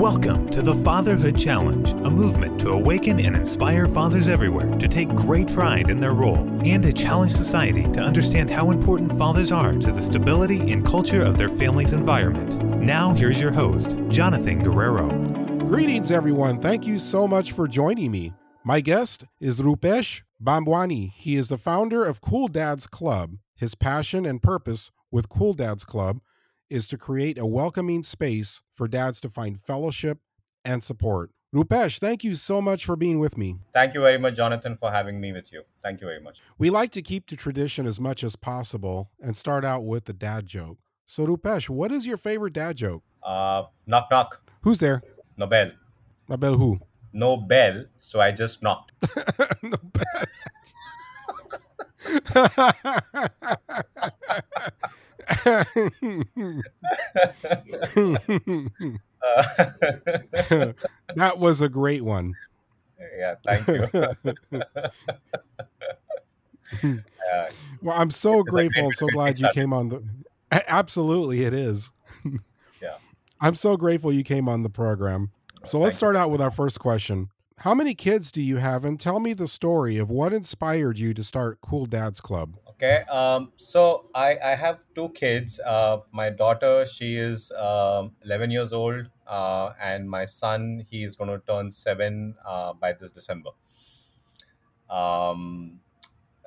Welcome to the Fatherhood Challenge, a movement to awaken and inspire fathers everywhere to take great pride in their role and to challenge society to understand how important fathers are to the stability and culture of their family's environment. Now, here's your host, Jonathan Guerrero. Greetings, everyone. Thank you so much for joining me. My guest is Rupesh Bhambwani. He is the founder of Cool Dads Club. His passion and purpose with Cool Dads Club is to create a welcoming space for dads to find fellowship and support. Rupesh, thank you so much for being with me. Thank you very much, Jonathan, for having me with you. Thank you very much. We like to keep the tradition as much as possible and start out with the dad joke. So, Rupesh, what is your favorite dad joke? Uh, knock, knock. Who's there? Nobel. Nobel who? No bell, so I just knocked. Nobel. that was a great one. Yeah, thank you. uh, well, I'm so grateful and so glad you came on the. Absolutely, it is. yeah, I'm so grateful you came on the program. So let's start out with our first question. How many kids do you have? And tell me the story of what inspired you to start Cool Dads Club. Okay, um, so I, I have two kids. Uh, my daughter, she is um, 11 years old, uh, and my son, he is going to turn seven uh, by this December. Um,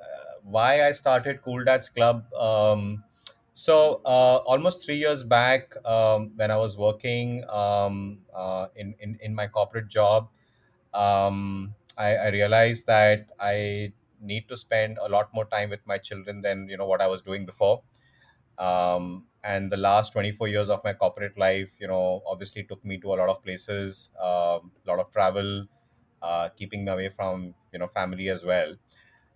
uh, why I started Cool Dads Club? Um, so uh, almost three years back, um, when I was working um, uh, in, in in my corporate job, um, I, I realized that I need to spend a lot more time with my children than you know what I was doing before. Um, and the last 24 years of my corporate life, you know, obviously took me to a lot of places, a um, lot of travel, uh, keeping me away from you know family as well.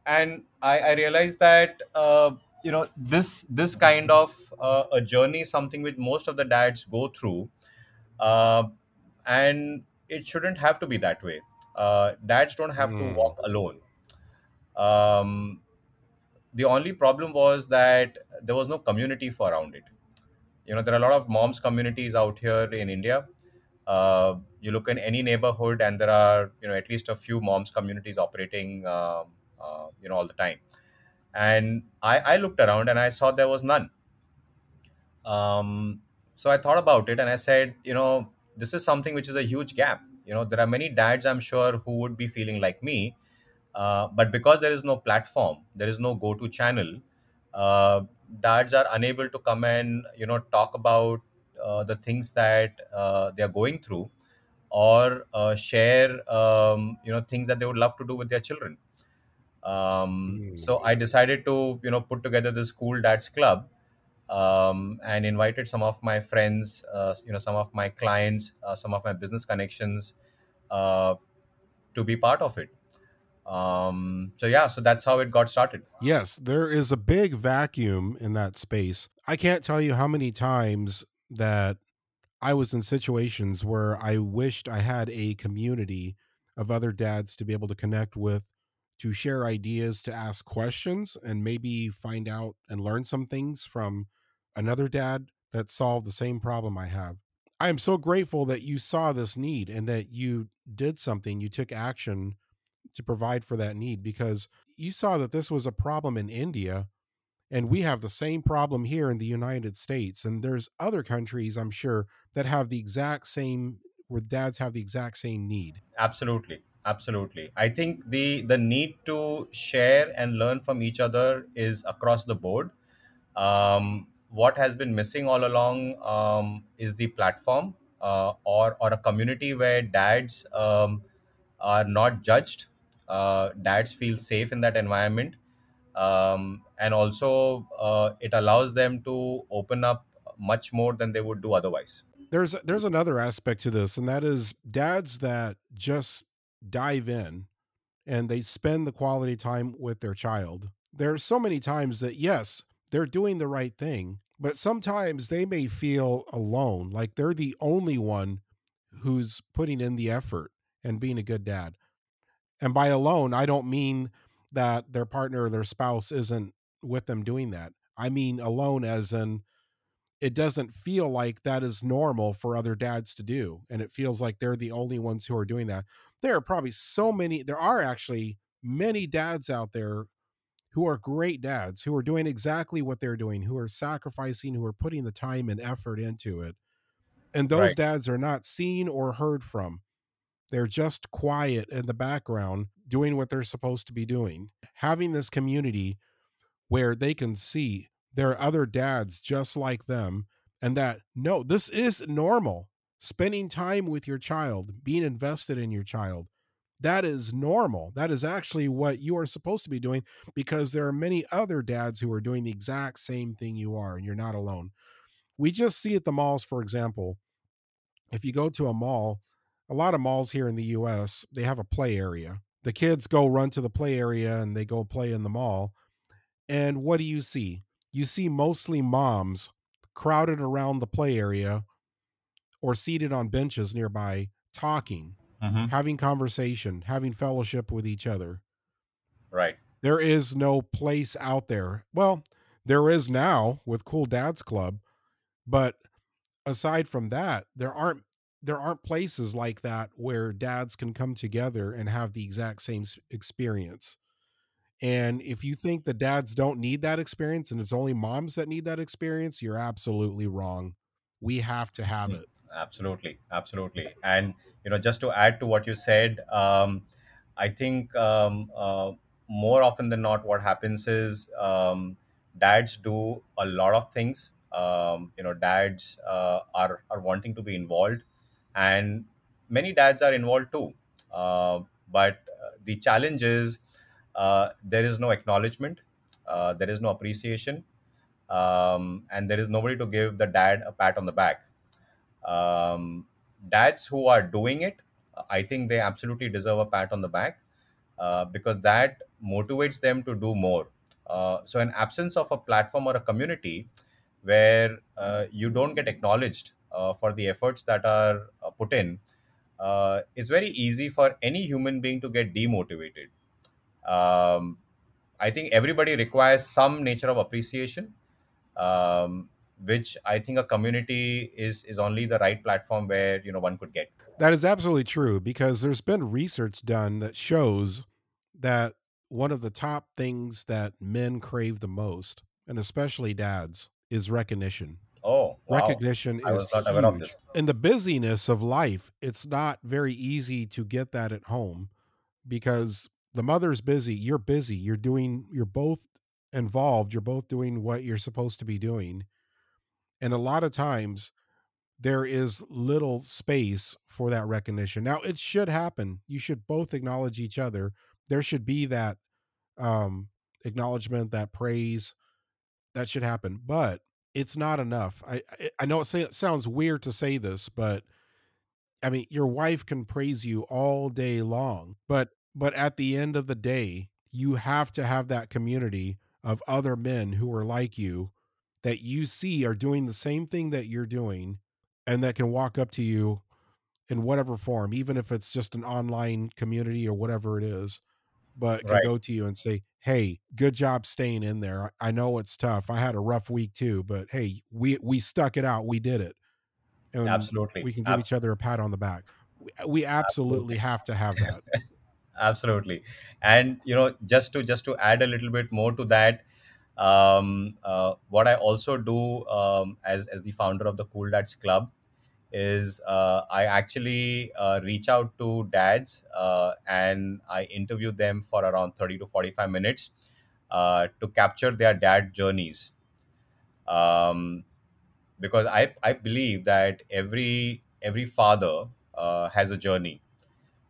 And I, I realized that uh, you know this this kind of uh, a journey is something which most of the dads go through, uh, and it shouldn't have to be that way. Uh, dads don't have mm. to walk alone um, the only problem was that there was no community for around it. You know, there are a lot of moms communities out here in India. Uh, you look in any neighborhood, and there are you know at least a few moms communities operating, uh, uh, you know, all the time. And I, I looked around and I saw there was none. Um, so I thought about it and I said, you know, this is something which is a huge gap. You know, there are many dads I'm sure who would be feeling like me, uh, but because there is no platform, there is no go-to channel, uh, dads are unable to come and you know talk about uh, the things that uh, they are going through, or uh, share um, you know things that they would love to do with their children. Um, mm. So I decided to you know put together this cool dads club. Um, and invited some of my friends, you know, some of my clients, some of my business connections, to be part of it um so yeah so that's how it got started. Yes there is a big vacuum in that space. I can't tell you how many times that i was in situations where i wished i had a community of other dads to be able to connect with to share ideas to ask questions and maybe find out and learn some things from another dad that solved the same problem i have. I am so grateful that you saw this need and that you did something you took action to provide for that need because you saw that this was a problem in India and we have the same problem here in the United States and there's other countries I'm sure that have the exact same where dads have the exact same need. Absolutely. Absolutely. I think the the need to share and learn from each other is across the board. Um, what has been missing all along um, is the platform uh, or or a community where dads um, are not judged uh, dads feel safe in that environment. Um, and also uh, it allows them to open up much more than they would do otherwise. There's there's another aspect to this and that is dads that just dive in and they spend the quality time with their child. There are so many times that yes they're doing the right thing but sometimes they may feel alone like they're the only one who's putting in the effort and being a good dad and by alone, I don't mean that their partner or their spouse isn't with them doing that. I mean alone as in it doesn't feel like that is normal for other dads to do and it feels like they're the only ones who are doing that there are probably so many there are actually many dads out there who are great dads who are doing exactly what they're doing who are sacrificing who are putting the time and effort into it and those Right. dads are not seen or heard from they're just quiet in the background doing what they're supposed to be doing having this community where they can see there are other dads just like them and that no this is normal. Spending time with your child being invested in your child that is normal. That is actually what you are supposed to be doing because there are many other dads who are doing the exact same thing you are and you're not alone. We just see at the malls for example if you go to a mall a lot of malls here in the US they have a play area the kids go run to the play area and they go play in the mall and what do you see? You see mostly moms crowded around the play area or seated on benches nearby, talking, hmm having conversation, having fellowship with each other. Right. There is no place out there. Well, there is now with Cool Dads Club, but aside from that, there aren't there aren't places like that where dads can come together and have the exact same experience. And if you think the dads don't need that experience and it's only moms that need that experience, you're absolutely wrong. We have to have Mm, it. Absolutely, absolutely. And you know, just to add to what you said, um, I think um, uh, more often than not, what happens is um, dads do a lot of things. Um, you know, dads uh, are are wanting to be involved, and many dads are involved too. Uh, but uh, the challenge is uh, there is no acknowledgement, uh, there is no appreciation, um, and there is nobody to give the dad a pat on the back um, dads who are doing it i think they absolutely deserve a pat on the back uh, because that motivates them to do more uh, so in absence of a platform or a community where uh, you don't get acknowledged uh, for the efforts that are uh, put in uh, it's very easy for any human being to get demotivated um, i think everybody requires some nature of appreciation um, which I think a community is is only the right platform where you know one could get. That is absolutely true because there's been research done that shows that one of the top things that men crave the most, and especially dads, is recognition. Oh wow, Recognition I is huge. this. In the busyness of life, it's not very easy to get that at home because the mother's busy, you're busy, you're doing, you're both involved, you're both doing what you're supposed to be doing. And a lot of times there is little space for that recognition. Now, it should happen. You should both acknowledge each other. There should be that um, acknowledgement, that praise that should happen, but it's not enough. I I, know it, say, it sounds weird to say this, but I mean, your wife can praise you all day long, but but at the end of the day, you have to have that community of other men who are like you that you see are doing the same thing that you're doing and that can walk up to you in whatever form, even if it's just an online community or whatever it is, but can Right, go to you and say, "Hey, good job staying in there. I know it's tough. I had a rough week too, but hey, we we stuck it out. We did it." And absolutely, we can give Ab- each other a pat on the back. We, we absolutely absolutely, have to have that. absolutely. And you know, just to just to add a little bit more to that, um, uh, what I also do um, as as the founder of the Cool Dads Club is uh, I actually uh, reach out to dads uh, and I interview them for around 30 to 45 minutes uh, to capture their dad journeys. Um, because I, I believe that every every father uh, has a journey.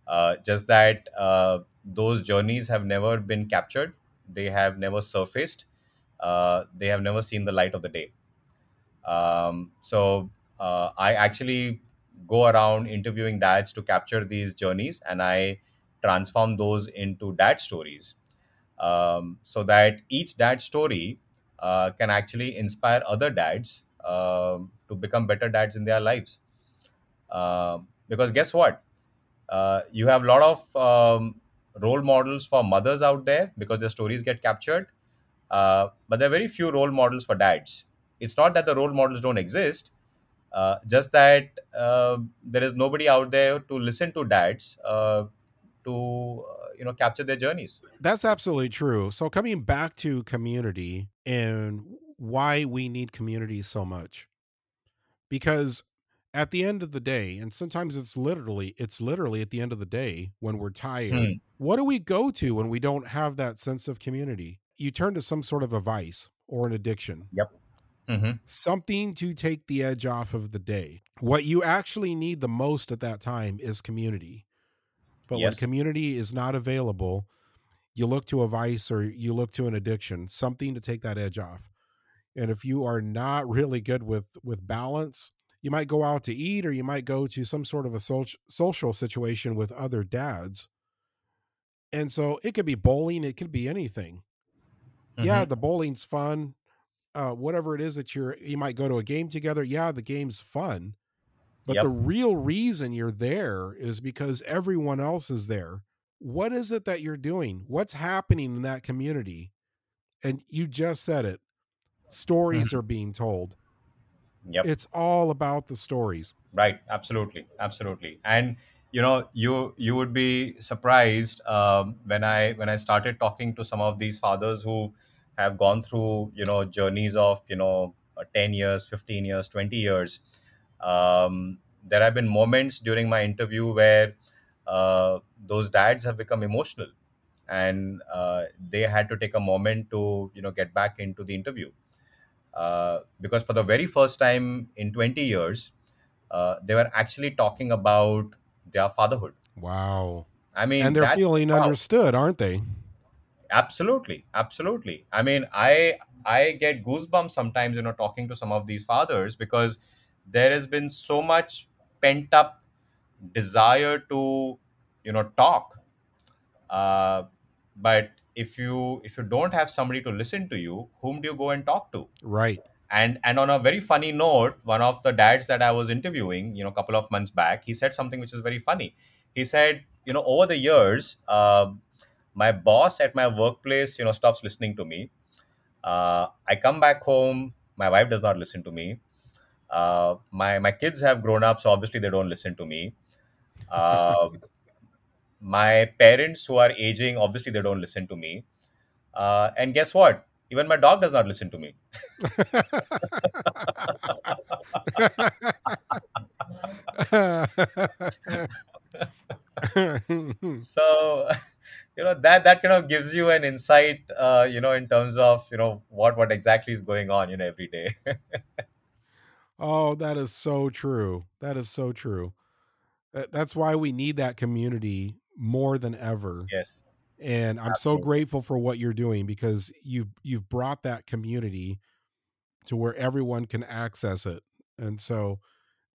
Uh, just that uh, those journeys have never been captured. They have never surfaced. Uh, they have never seen the light of the day um, so uh, I actually go around interviewing dads to capture these journeys, and I transform those into dad stories, um, so that each dad story uh, can actually inspire other dads um, to become better dads in their lives. Um, because guess what? Uh, you have a lot of um, role models for mothers out there because their stories get captured, uh, but there are very few role models for dads it's not that the role models don't exist uh, just that uh, there is nobody out there to listen to dads uh, to uh, you know capture their journeys That's absolutely true. So coming back to community and why we need community so much. Because at the end of the day, and sometimes it's literally it's literally at the end of the day when we're tired, Hmm. what do we go to when we don't have that sense of community? You turn to some sort of a vice or an addiction. yep hmm something to take the edge off of the day. What you actually need the most at that time is community. But when community is not available, you look to a vice or you look to an addiction, something to take that edge off. And if you are not really good with with balance, you might go out to eat or you might go to some sort of a social social situation with other dads. And so it could be bowling, it could be anything. Yeah, Mhm. the bowling's fun. Uh, whatever it is that you're, you might go to a game together. Yeah, the game's fun. But Yep. the real reason you're there is because everyone else is there. What is it that you're doing? What's happening in that community? And you just said it. Stories are being told. yep It's all about the stories. right absolutely absolutely and you know you you would be surprised um, when i when i started talking to some of these fathers who have gone through you know journeys of you know uh, 10 years 15 years 20 years um, there have been moments during my interview where uh, those dads have become emotional and uh, they had to take a moment to you know get back into the interview uh, because for the very first time in 20 years uh, they were actually talking about their fatherhood. Wow. I mean, and they're feeling wow. understood, aren't they? Absolutely, absolutely. I mean, I I get goosebumps sometimes, you know, talking to some of these fathers because there has been so much pent up desire to, you know, talk. Uh, but if you if you don't have somebody to listen to you, whom do you go and talk to? Right. and and on a very funny note one of the dads that i was interviewing you know a couple of months back he said something which is very funny he said you know over the years uh, my boss at my workplace you know stops listening to me. Uh, i come back home my wife does not listen to me. Uh, my my kids have grown up so obviously they don't listen to me. Uh, my parents who are aging obviously they don't listen to me. Uh, and guess what? Even my dog does not listen to me. So you know that that kind of gives you an insight uh, you know in terms of you know what what exactly is going on you know every day oh, that is so true. That is so true. That's why we need that community more than ever. yes And I'm so grateful for what you're doing because you've you've brought that community to where everyone can access it. And so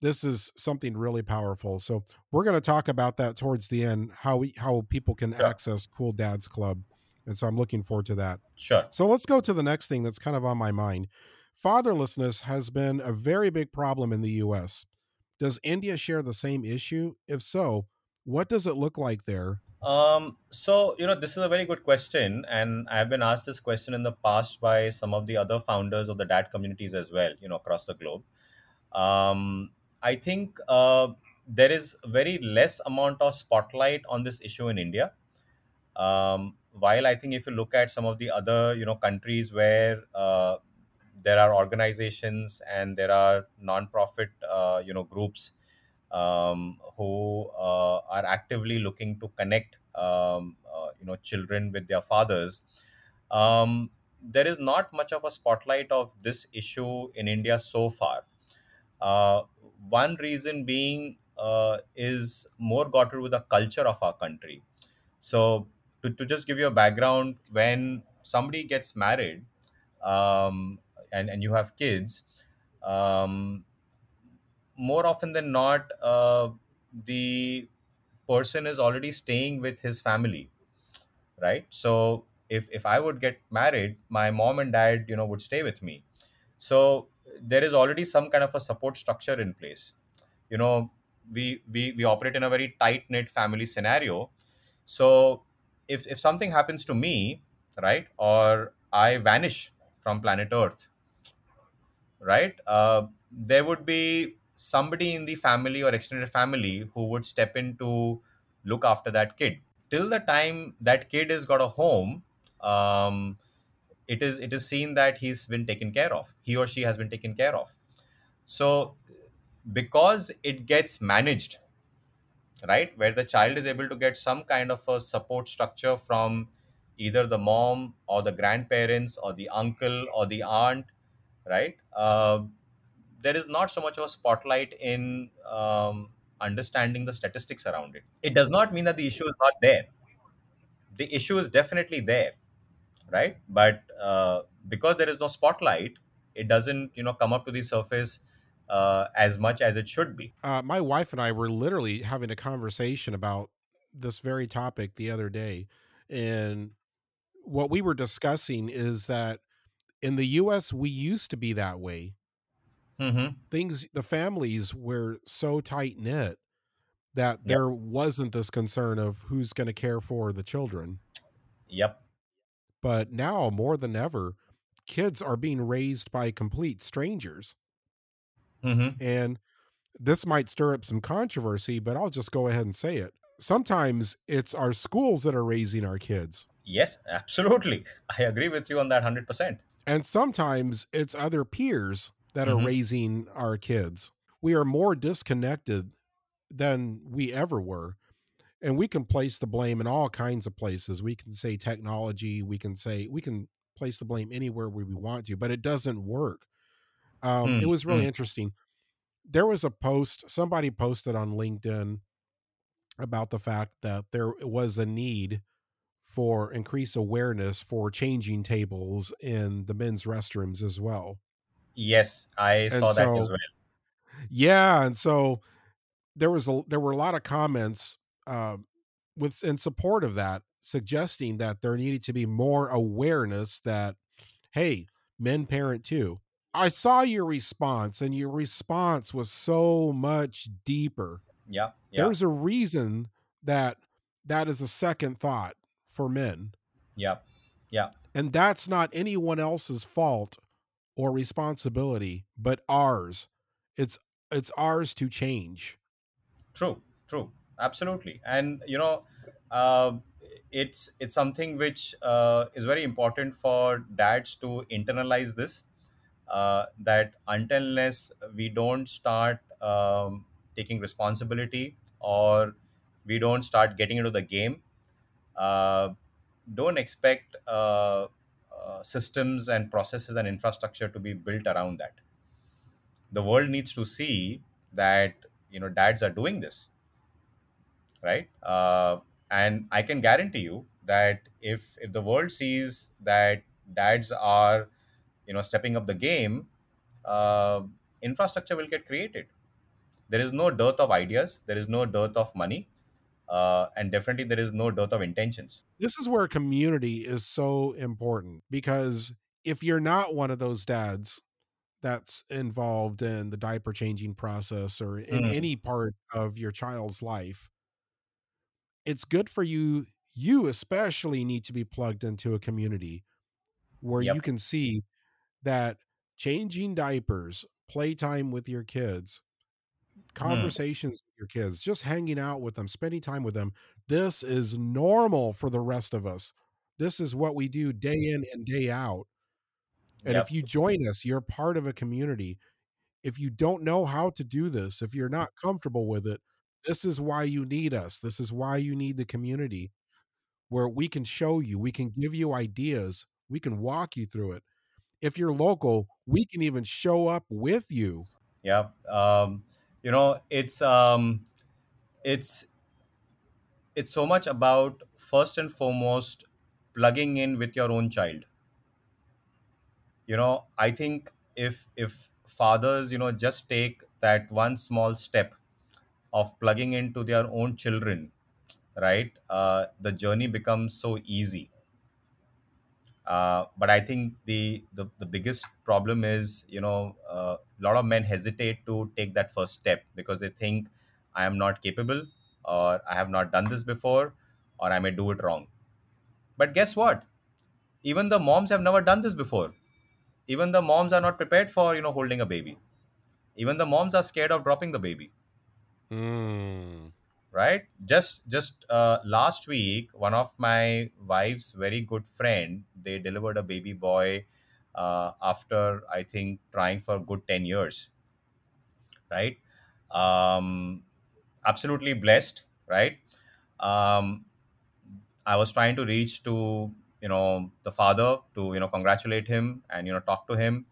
this is something really powerful. So we're going to talk about that towards the end how we how people can Sure. access Cool Dads Club. And so I'm looking forward to that. sure So let's go to the next thing that's kind of on my mind. Fatherlessness has been a very big problem in the US. Does India share the same issue? If so, what does it look like there? Um, so, you know, this is a very good question, and I've been asked this question in the past by some of the other founders of the dad communities as well, you know, across the globe. Um, I think uh, there is very less amount of spotlight on this issue in India. Um, while I think if you look at some of the other, you know, countries where uh, there are organizations and there are non-profit, uh, you know, groups um, who uh, are actively looking to connect um, uh, you know children with their fathers um, there is not much of a spotlight of this issue in india so far uh, one reason being uh, is more got to do with the culture of our country so to, to just give you a background when somebody gets married um, and, and you have kids um, more often than not, uh, the person is already staying with his family, right? So if if I would get married, my mom and dad, you know, would stay with me. So there is already some kind of a support structure in place. You know, we we we operate in a very tight knit family scenario. So if if something happens to me, right, or I vanish from planet Earth, right? Uh, there would be somebody in the family or extended family who would step in to look after that kid. Till the time that kid has got a home, um, it is it is seen that he's been taken care of. He or she has been taken care of. So because it gets managed right where the child is able to get some kind of a support structure from either the mom or the grandparents or the uncle or the aunt right uh, there is not so much of a spotlight in um, understanding the statistics around it it does not mean that the issue is not there the issue is definitely there right but uh, because there is no spotlight it doesn't you know come up to the surface uh, as much as it should be Uh, my wife and I were literally having a conversation about this very topic the other day. And what we were discussing is that in the US, we used to be that way. hmm Things, the families were so tight knit that yep there wasn't this concern of who's going to care for the children. yep But now, more than ever, kids are being raised by complete strangers. hmm And this might stir up some controversy, but I'll just go ahead and say it. Sometimes it's our schools that are raising our kids, Yes, absolutely. I agree with you on that 100%. and sometimes it's other peers that are hmm raising our kids. We are more disconnected than we ever were. And we can place the blame in all kinds of places. We can say technology, we can say, we can place the blame anywhere where we want to, but it doesn't work. Um, it Mm, was really mm. interesting. There was a post, somebody posted on LinkedIn about the fact that there was a need for increased awareness for changing tables in the men's restrooms as well. Yes, I And saw that as so, well. yeah, and so there was a there were a lot of comments uh, with in support of that, suggesting that there needed to be more awareness that hey, men parent too. I saw your response, and your response was so much deeper. Yeah, yeah, There's a reason that that is a second thought for men. yeah, yeah. And that's not anyone else's fault or responsibility, but ours. It's it's ours to change. True, true. Absolutely. And you know, uh, it's it's something which uh, is very important for dads to internalize this. Uh, that until unless we don't start um, taking responsibility or we don't start getting into the game, uh, don't expect uh, uh, systems and processes and infrastructure to be built around that the world needs to see that you know dads are doing this right? Uh, and i can guarantee you that if if the world sees that dads are you know stepping up the game uh, infrastructure will get created. There is no dearth of ideas. There is no dearth of money. Uh, and definitely there is no dearth of intentions. This is where community is so important because if you're not one of those dads that's involved in the diaper changing process or in Mm, any part of your child's life, it's good for you. You especially need to be plugged into a community where you can see that changing diapers, playtime with your kids, Mm, conversations with your kids, just hanging out with them, spending time with them, this is normal for the rest of us. This is what we do day in and day out. And if you join us, you're part of a community. If you don't know how to do this, if you're not comfortable with it, this is why you need us. This is why you need the community where we can show you, we can give you ideas, we can walk you through it. If you're local, we can even show up with you. yep um, you know it's um, it's it's so much about first and foremost plugging in with your own child you know i think if if fathers you know just take that one small step of plugging into their own children right? Uh, the journey becomes so easy. Uh, but i think the, the the biggest problem is you know uh, a lot of men hesitate to take that first step because they think i am not capable or i have not done this before or i may do it wrong. But guess what? Even the moms have never done this before. Even the moms are not prepared for you know holding a baby. Even the moms are scared of dropping the baby Mm. right? Just just uh, last week one of my wife's very good friend they delivered a baby boy uh, after i think trying for good 10 years. Right? Um, absolutely blessed. Right? Um, i was trying to reach to you know the father to you know congratulate him and you know talk to him.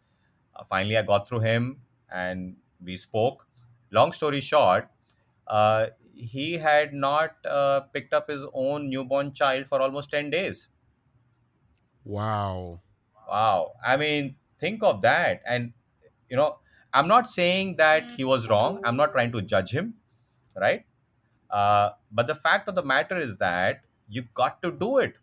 Uh, finally i got through him and we spoke. Long story short uh, he had not uh, picked up his own newborn child for almost 10 days. Wow. wow. I mean think of that. And you know i'm not saying that he was wrong. I'm not trying to judge him right? Uh, but the fact of the matter is that you got to do it.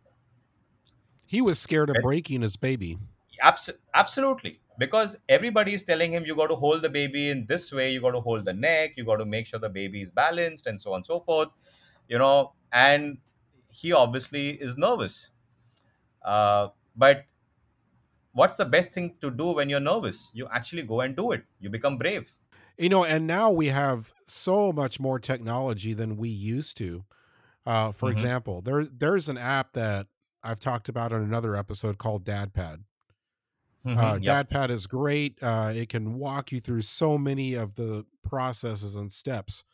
He was scared of breaking his baby. Abs- absolutely because everybody is telling him you got to hold the baby in this way you got to hold the neck you got to make sure the baby is balanced and so on and so forth you know and he obviously is nervous uh, but what's the best thing to do when you're nervous you actually go and do it you become brave You know, and now we have so much more technology than we used to. Uh, for Mhm. example, there there's an app that I've talked about on another episode called DadPad. Uh, Mhm, yep. DadPad is great. Uh, it can walk you through so many of the processes and steps.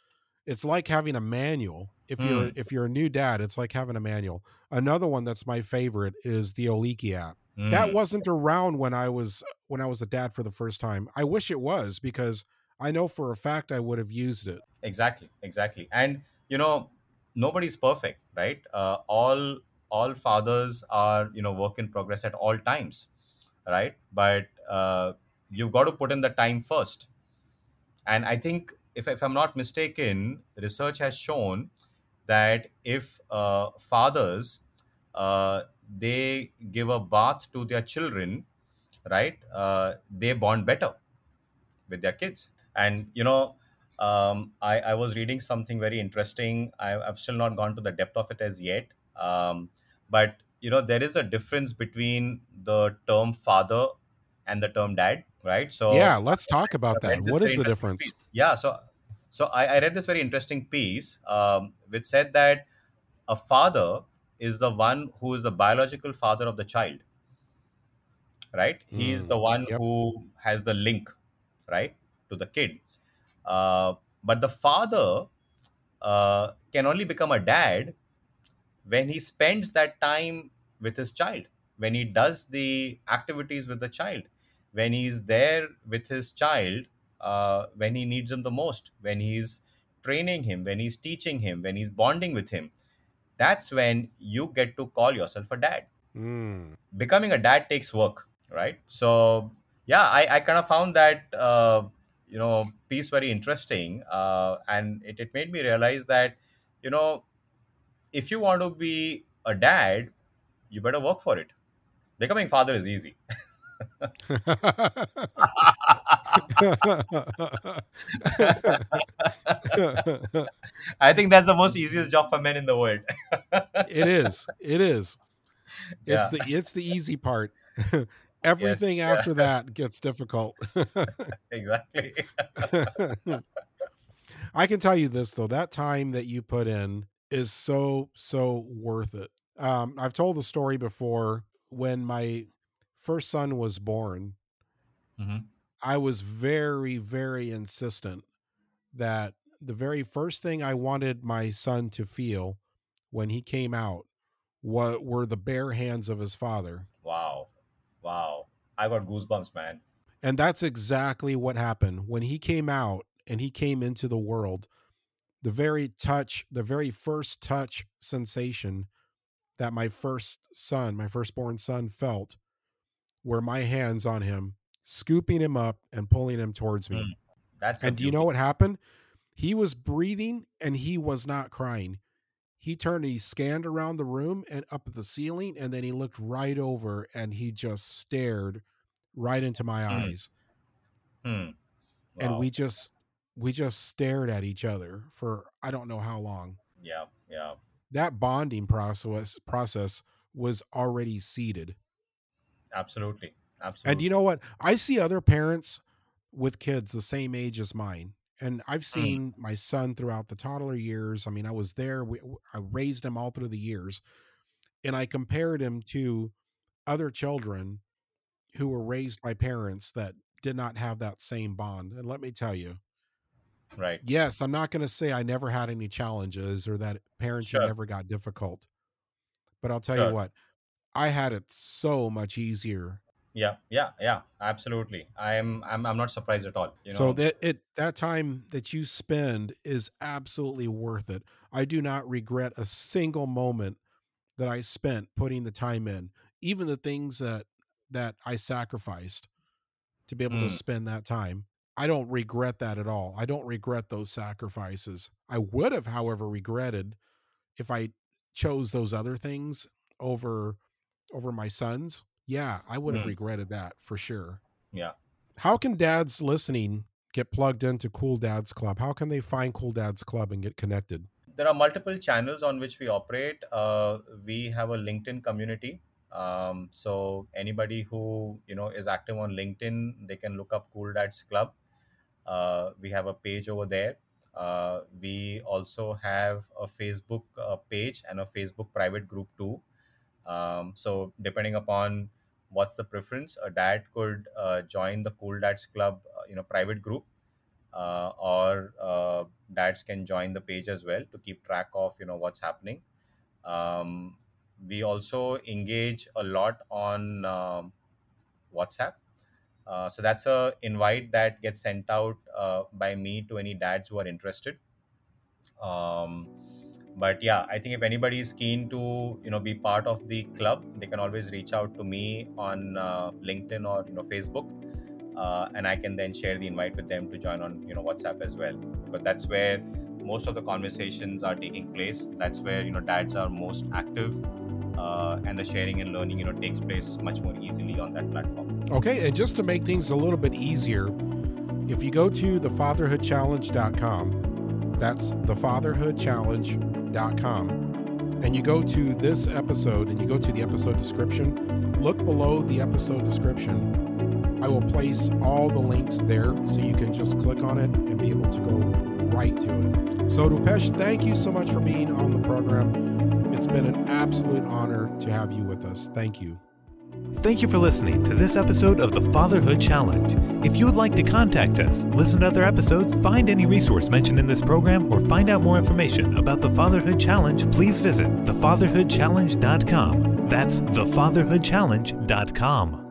It's like having a manual. If you're Mm. if you're a new dad, it's like having a manual. Another one that's my favorite is the Oliki app. That Mm. wasn't around when I was when I was a dad for the first time. I wish it was because I know for a fact I would have used it. exactly exactly and you know nobody's perfect right uh, all all fathers are you know work in progress at all times right? But uh, you've got to put in the time first. And i think if, if i'm not mistaken research has shown that if uh, fathers uh, they give a bath to their children right uh, they bond better with their kids. And you know um, I, I was reading something very interesting. I, i've still not gone to the depth of it as yet. Um, but you know there is a difference between the term father and the term dad right so Yeah, let's talk about that. What is the difference? piece yeah so so i, I read this very interesting piece um, which said that a father is the one who is the biological father of the child right he's Mm, the one yep. who has the link right to the kid uh, but the father uh, can only become a dad when he spends that time with his child. When he does the activities with the child when he's there with his child uh, when he needs him the most when he's training him when he's teaching him when he's bonding with him that's when you get to call yourself a dad. Mm. becoming a dad takes work right? So yeah i, I kind of found that uh, you know piece very interesting uh, and it, it made me realize that you know if you want to be a dad you better work for it becoming father is easy i think that's the most easiest job for men in the world it is. It is. It's yeah the it's the easy part. yes Everything yeah after that gets difficult. exactly I can tell you this though, that time that you put in is so so worth it. Um, I've told the story before when my first son was born. hmm I was very very insistent that the very first thing I wanted my son to feel when he came out what were the bare hands of his father. wow wow i got goosebumps man And that's exactly what happened when he came out and he came into the world. The very touch, the very first touch sensation that my first son, my firstborn son felt were my hands on him, scooping him up and pulling him towards me. Mm, that's And do you know what happened? He was breathing and he was not crying. He turned he scanned around the room and up at the ceiling, and then he looked right over and he just stared right into my Hmm, eyes. hmm. And we just we just stared at each other for I don't know how long. yeah yeah That bonding process process was already seeded. absolutely absolutely. And you know what? I see other parents with kids the same age as mine. And I've Mm. seen my son throughout the toddler years. I mean, I was there. We, I raised him all through the years. And I compared him to other children who were raised by parents that did not have that same bond. And let me tell you, right. yes, I'm not going to say I never had any challenges or that parenting Sure. never got difficult. But I'll tell Sure. you what, I had it so much easier Yeah, yeah, yeah. Absolutely. I'm I'm I'm not surprised at all. You so that it that time that you spend is absolutely worth it. I do not regret a single moment that I spent putting the time in, even the things that that I sacrificed to be able to Mm. spend that time. I don't regret that at all. I don't regret those sacrifices. I would have, however, regretted if I chose those other things over over my sons. Yeah, I would have Mm. regretted that for sure. yeah. How can dads listening get plugged into Cool Dads Club? How can they find Cool Dads Club and get connected? there are multiple channels on which we operate. Uh, we have a LinkedIn community. Um, so anybody who you know is active on LinkedIn, they can look up Cool Dads Club. Uh, we have a page over there. Uh, we also have a Facebook uh, page and a Facebook private group too. Um, so depending upon what's the preference, a dad could uh, join the Cool Dads Club, uh, you know, private group uh, or dads can join the page as well to keep track of you know what's happening um, we also engage a lot on um, whatsapp uh, so that's a invite that gets sent out uh, by me to any dads who are interested. Um, but yeah i think if anybody is keen to you know be part of the club they can always reach out to me on uh, linkedin or you know facebook. Uh, and I can then share the invite with them to join on you know WhatsApp as well. Because that's where most of the conversations are taking place. That's where you know dads are most active, uh, and the sharing and learning you know takes place much more easily on that platform. Okay, and just to make things a little bit easier, if you go to thefatherhoodchallenge.com, that's thefatherhoodchallenge.com, and you go to this episode and you go to the episode description, look below the episode description. I will place all the links there so you can just click on it and be able to go right to it. So, Rupesh, thank you so much for being on the program. It's been an absolute honor to have you with us. Thank you. Thank you for listening to this episode of the Fatherhood Challenge. If you would like to contact us, listen to other episodes, find any resource mentioned in this program, or find out more information about the Fatherhood Challenge, please visit thefatherhoodchallenge.com. That's thefatherhoodchallenge.com.